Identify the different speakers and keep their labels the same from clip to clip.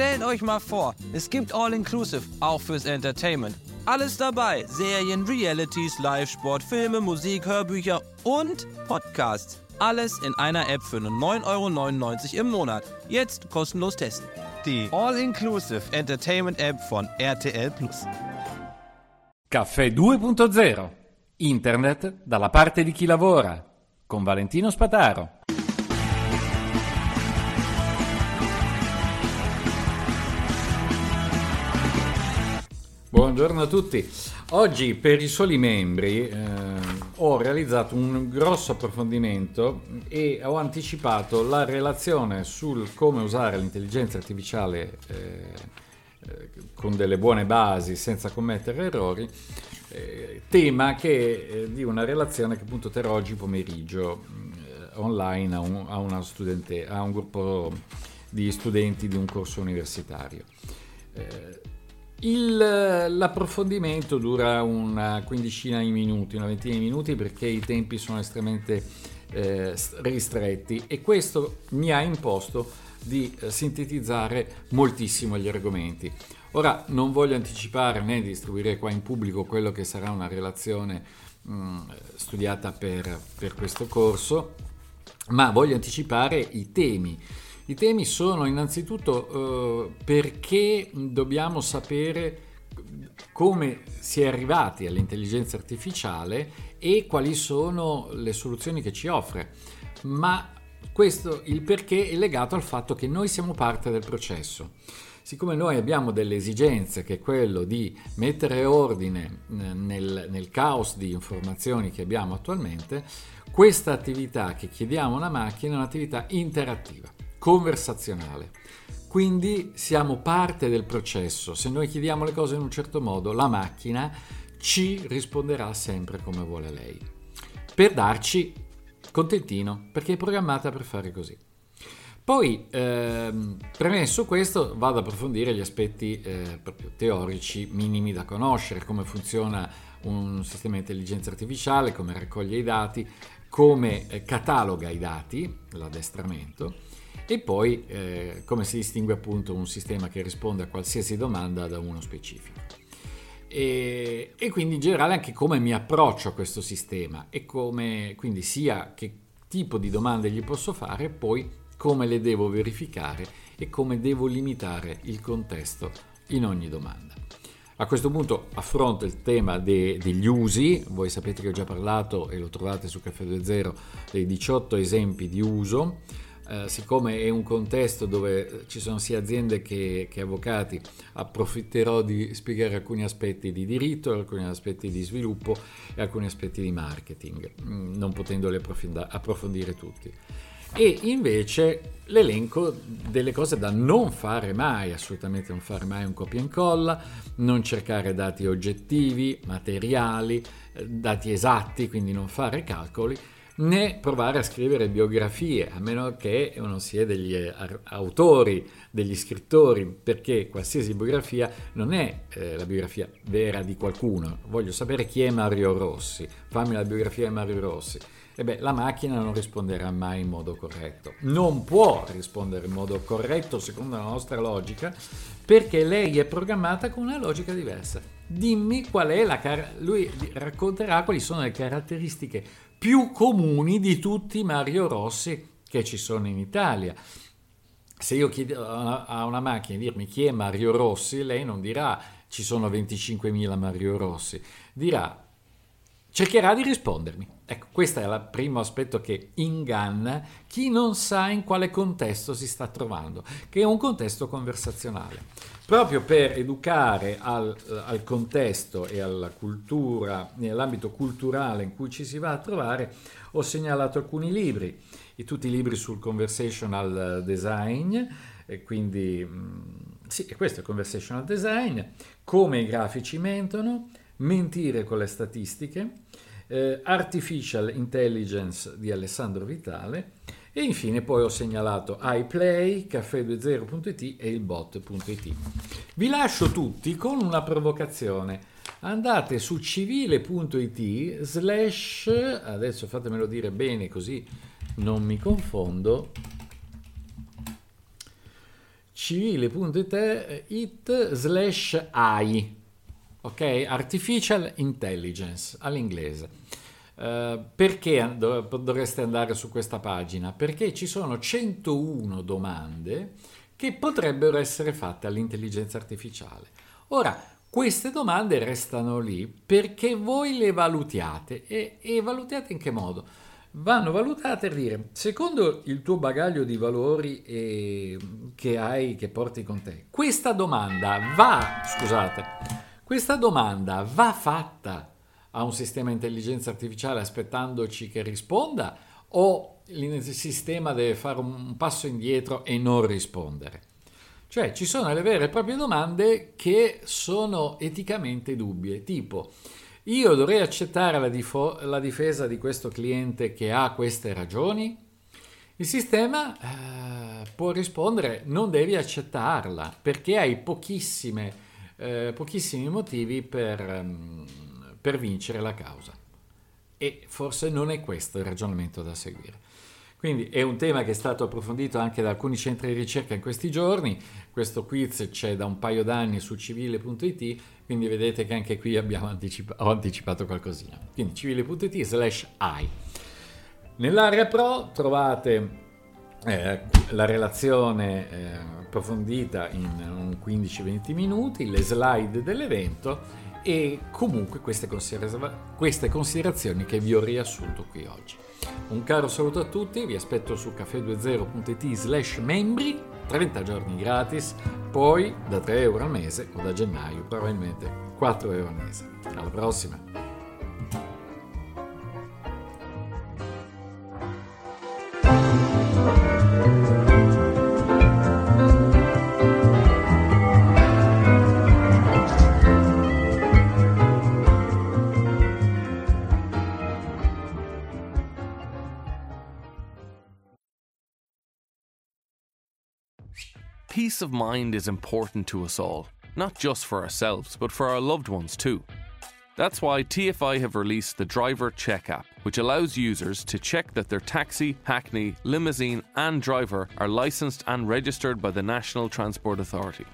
Speaker 1: Stellt euch mal vor, es gibt All-Inclusive, auch fürs Entertainment. Alles dabei: Serien, Realities, Live-Sport, Filme, Musik, Hörbücher und Podcasts. Alles in einer App für nur 9,99 Euro im Monat. Jetzt kostenlos testen. Die All-Inclusive Entertainment App von RTL Plus.
Speaker 2: Caffè 2.0 Internet dalla parte di chi lavora con Valentino Spataro. Buongiorno a tutti. Oggi per i soli membri eh, ho realizzato un grosso approfondimento e ho anticipato la relazione sul come usare l'intelligenza artificiale eh, eh, con delle buone basi senza commettere errori, eh, tema che eh, di una relazione che appunto terrò oggi pomeriggio eh, online a un, a, studente, a un gruppo di studenti di un corso universitario. Il, l'approfondimento dura una quindicina di minuti, una ventina di minuti perché i tempi sono estremamente eh, ristretti e questo mi ha imposto di eh, sintetizzare moltissimo gli argomenti. Ora non voglio anticipare né distribuire qua in pubblico quello che sarà una relazione mh, mm, studiata per, per questo corso, ma voglio anticipare i temi i temi sono innanzitutto eh, perché dobbiamo sapere come si è arrivati all'intelligenza artificiale e quali sono le soluzioni che ci offre. Ma questo, il perché è legato al fatto che noi siamo parte del processo. Siccome noi abbiamo delle esigenze, che è quello di mettere ordine nel, nel caos di informazioni che abbiamo attualmente, questa attività che chiediamo a una macchina è un'attività interattiva conversazionale. Quindi siamo parte del processo. Se noi chiediamo le cose in un certo modo, la macchina ci risponderà sempre come vuole lei. Per darci contentino, perché è programmata per fare così. Poi, ehm, premesso questo, vado ad approfondire gli aspetti eh, teorici minimi da conoscere, come funziona un sistema di intelligenza artificiale, come raccoglie i dati, come eh, cataloga i dati, l'addestramento, e poi eh, come si distingue appunto un sistema che risponde a qualsiasi domanda da uno specifico. E, e, quindi in generale anche come mi approccio a questo sistema e come quindi sia che tipo di domande gli posso fare, poi come le devo verificare e come devo limitare il contesto in ogni domanda. A questo punto affronto il tema de, degli usi, voi sapete che ho già parlato e lo trovate su Caffè 2.0 dei 18 esempi di uso eh, siccome è un contesto dove ci sono sia aziende che, che, avvocati, approfitterò di spiegare alcuni aspetti di diritto, alcuni aspetti di sviluppo e alcuni aspetti di marketing, mm, non potendoli approfondire tutti. E invece l'elenco delle cose da non fare mai, assolutamente non fare mai un copia e incolla, non cercare dati oggettivi, materiali, eh, dati esatti, quindi non fare calcoli, né provare a scrivere biografie, a meno che non sia degli autori, degli scrittori, perché qualsiasi biografia non è eh, la biografia vera di qualcuno. Voglio sapere chi è Mario Rossi, fammi la biografia di Mario Rossi. E beh, la macchina non risponderà mai in modo corretto. Non può rispondere in modo corretto secondo la nostra logica, perché lei è programmata con una logica diversa. Dimmi qual è la car- lui racconterà quali sono le caratteristiche più comuni di tutti i Mario Rossi che ci sono in Italia. Se io chiedo a una macchina di dirmi chi è Mario Rossi, lei non dirà ci sono 25.000 Mario Rossi, dirà cercherà di rispondermi. Ecco, questo è il primo aspetto che inganna chi non sa in quale contesto si sta trovando, che è un contesto conversazionale. Proprio per educare al, al contesto e alla cultura, nell'ambito culturale in cui ci si va a trovare, ho segnalato alcuni libri, tutti i libri sul conversational design, e quindi mm, sì, questo è conversational design, come i grafici mentono, mentire con le statistiche, eh, Artificial Intelligence di Alessandro Vitale e infine poi ho segnalato iPlay, caffè20.it e il bot.it. Vi lascio tutti con una provocazione. Andate su civile.it slash, adesso fatemelo dire bene così non mi confondo, civile.it slash AI, ok? Artificial Intelligence all'inglese. Uh, perché dovreste andare su questa pagina? Perché ci sono 101 domande che potrebbero essere fatte all'intelligenza artificiale. Ora, queste domande restano lì perché voi le valutiate e, e valutiate in che modo? vanno valutate a dire, secondo il tuo bagaglio di valori eh, che hai, che porti con te, questa domanda va, scusate, questa domanda va fatta a un sistema intelligenza artificiale aspettandoci che risponda o il sistema deve fare un passo indietro e non rispondere? Cioè ci sono le vere e proprie domande che sono eticamente dubbie, tipo io dovrei accettare la, difo- la difesa di questo cliente che ha queste ragioni? Il sistema eh, può rispondere non devi accettarla perché hai pochissime, eh, pochissimi motivi per, um, per vincere la causa. E forse non è questo il ragionamento da seguire. Quindi è un tema che è stato approfondito anche da alcuni centri di ricerca in questi giorni. Questo quiz c'è da un paio d'anni su civile.it, quindi vedete che anche qui anticipa- ho anticipato qualcosina. Quindi civile.it slash i. Nell'area pro trovate eh, la relazione eh, approfondita in 15-20 minuti, le slide dell'evento e comunque queste, considera- queste considerazioni che vi ho riassunto qui oggi. Un caro saluto a tutti, vi aspetto su caffè20.it slash membri, 30 giorni gratis, poi da 3 euro al mese o da gennaio probabilmente 4 euro al mese. Alla prossima!
Speaker 1: Peace of mind is important to us all, not just for ourselves, but for our loved ones too. That's why TFI have released the Driver Check app, which allows users to check that their taxi, hackney, limousine, and driver are licensed and registered by the National Transport Authority.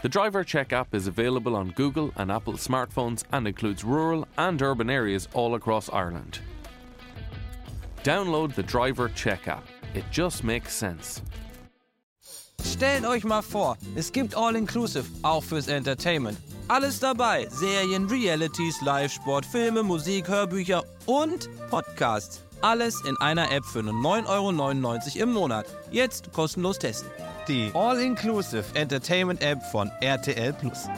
Speaker 1: The Driver Check app is available on Google and Apple smartphones and includes rural and urban areas all across Ireland. Download the Driver Check app. It just makes sense. Stellt euch mal vor, es gibt All-Inclusive, auch fürs Entertainment. Alles dabei: Serien, Realities, Live-Sport, Filme, Musik, Hörbücher und Podcasts. Alles in einer App für nur 9,99 Euro im Monat. Jetzt kostenlos testen. Die All-Inclusive Entertainment App von RTL Plus.